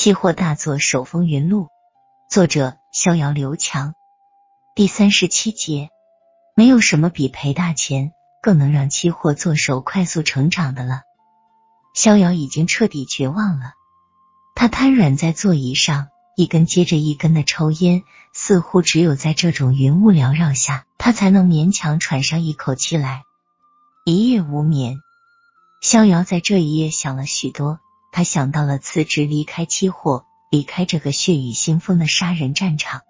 期货大作手风云录，作者逍遥刘强。第三十七节，没有什么比赔大钱更能让期货做手快速成长的了。逍遥已经彻底绝望了，他瘫软在座椅上，一根接着一根的抽烟，似乎只有在这种云雾缭绕下，他才能勉强喘上一口气来。一夜无眠，逍遥在这一夜想了许多。他想到了辞职，离开期货，离开这个血雨腥风的杀人战场。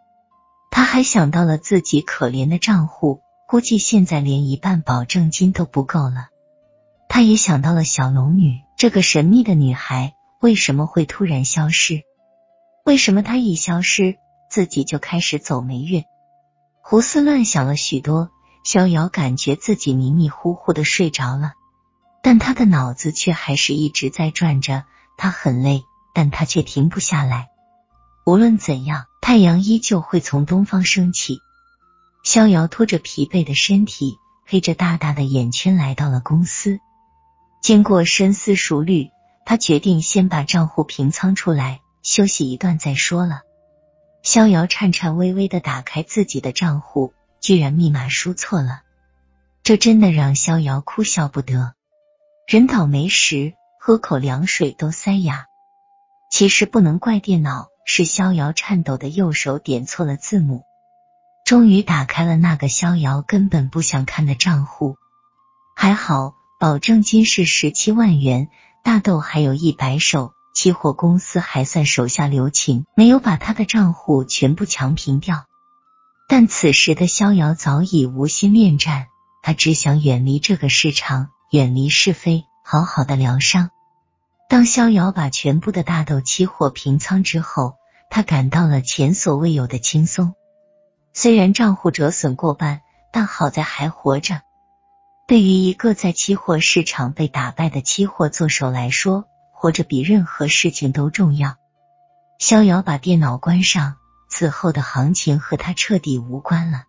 他还想到了自己可怜的账户，估计现在连一半保证金都不够了。他也想到了小龙女这个神秘的女孩为什么会突然消失？为什么她一消失，自己就开始走霉运？胡思乱想了许多，逍遥感觉自己迷迷糊糊的睡着了。但他的脑子却还是一直在转着，他很累，但他却停不下来。无论怎样，太阳依旧会从东方升起。逍遥拖着疲惫的身体，黑着大大的眼圈来到了公司。经过深思熟虑，他决定先把账户平仓出来，休息一段再说了。逍遥颤颤巍巍的打开自己的账户，居然密码输错了，这真的让逍遥哭笑不得。人倒霉时，喝口凉水都塞牙。其实不能怪电脑，是逍遥颤抖的右手点错了字母。终于打开了那个逍遥根本不想看的账户，还好保证金是十七万元，大豆还有一百手，期货公司还算手下留情，没有把他的账户全部强平掉。但此时的逍遥早已无心恋战，他只想远离这个市场。远离是非，好好的疗伤。当逍遥把全部的大豆期货平仓之后，他感到了前所未有的轻松。虽然账户折损过半，但好在还活着。对于一个在期货市场被打败的期货做手来说，活着比任何事情都重要。逍遥把电脑关上，此后的行情和他彻底无关了，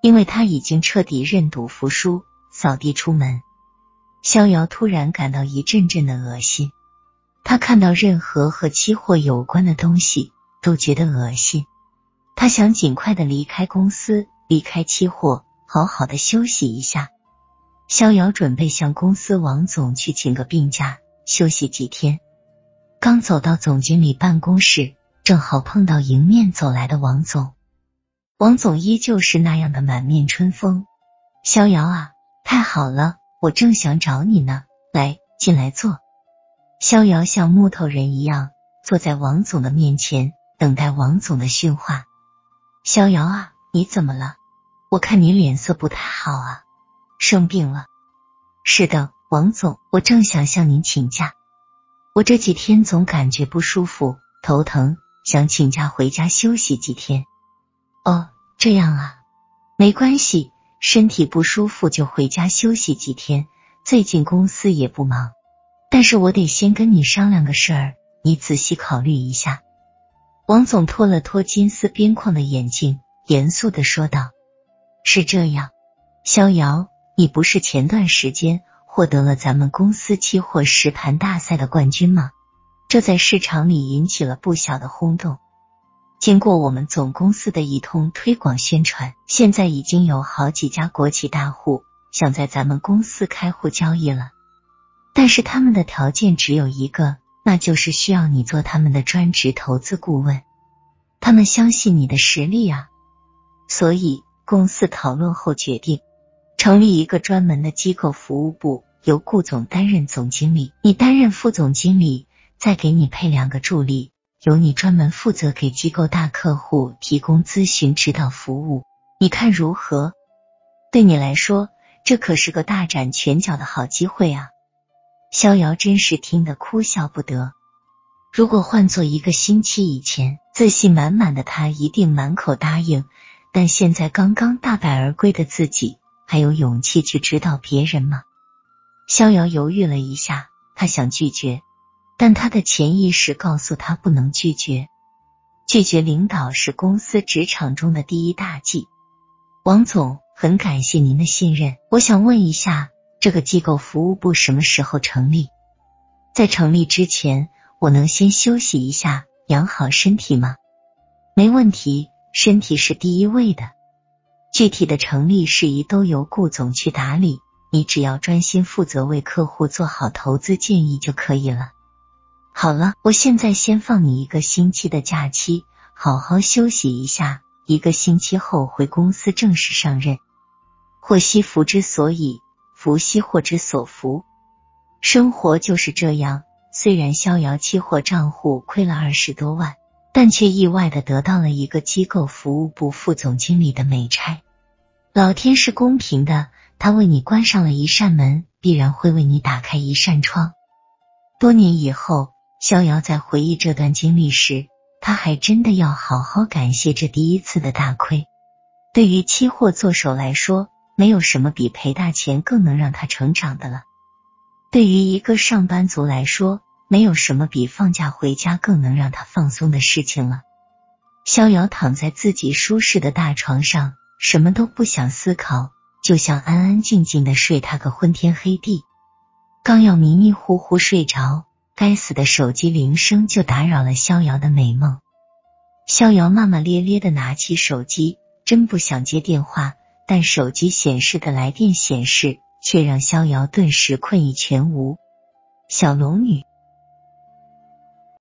因为他已经彻底认赌服输，扫地出门。逍遥突然感到一阵阵的恶心，他看到任何和期货有关的东西都觉得恶心。他想尽快的离开公司，离开期货，好好的休息一下。逍遥准备向公司王总去请个病假，休息几天。刚走到总经理办公室，正好碰到迎面走来的王总。王总依旧是那样的满面春风。逍遥啊，太好了！我正想找你呢，来进来坐。逍遥像木头人一样坐在王总的面前，等待王总的训话。逍遥啊，你怎么了？我看你脸色不太好啊，生病了？是的，王总，我正想向您请假。我这几天总感觉不舒服，头疼，想请假回家休息几天。哦，这样啊，没关系。身体不舒服就回家休息几天。最近公司也不忙，但是我得先跟你商量个事儿，你仔细考虑一下。王总脱了脱金丝边框的眼镜，严肃的说道：“是这样，逍遥，你不是前段时间获得了咱们公司期货实盘大赛的冠军吗？这在市场里引起了不小的轰动。”经过我们总公司的一通推广宣传，现在已经有好几家国企大户想在咱们公司开户交易了。但是他们的条件只有一个，那就是需要你做他们的专职投资顾问。他们相信你的实力啊，所以公司讨论后决定成立一个专门的机构服务部，由顾总担任总经理，你担任副总经理，再给你配两个助理。由你专门负责给机构大客户提供咨询指导服务，你看如何？对你来说，这可是个大展拳脚的好机会啊！逍遥真是听得哭笑不得。如果换做一个星期以前，自信满满的他一定满口答应。但现在刚刚大败而归的自己，还有勇气去指导别人吗？逍遥犹豫了一下，他想拒绝。但他的潜意识告诉他不能拒绝，拒绝领导是公司职场中的第一大忌。王总，很感谢您的信任。我想问一下，这个机构服务部什么时候成立？在成立之前，我能先休息一下，养好身体吗？没问题，身体是第一位的。具体的成立事宜都由顾总去打理，你只要专心负责为客户做好投资建议就可以了。好了，我现在先放你一个星期的假期，好好休息一下。一个星期后回公司正式上任。祸兮福之所以，福兮祸之所伏。生活就是这样。虽然逍遥期货账户亏了二十多万，但却意外的得到了一个机构服务部副总经理的美差。老天是公平的，他为你关上了一扇门，必然会为你打开一扇窗。多年以后，逍遥在回忆这段经历时。他还真的要好好感谢这第一次的大亏。对于期货做手来说，没有什么比赔大钱更能让他成长的了。对于一个上班族来说，没有什么比放假回家更能让他放松的事情了。逍遥躺在自己舒适的大床上，什么都不想思考，就想安安静静的睡他个昏天黑地。刚要迷迷糊糊睡着。该死的手机铃声就打扰了逍遥的美梦。逍遥骂骂咧咧的拿起手机，真不想接电话，但手机显示的来电显示却让逍遥顿时困意全无。小龙女。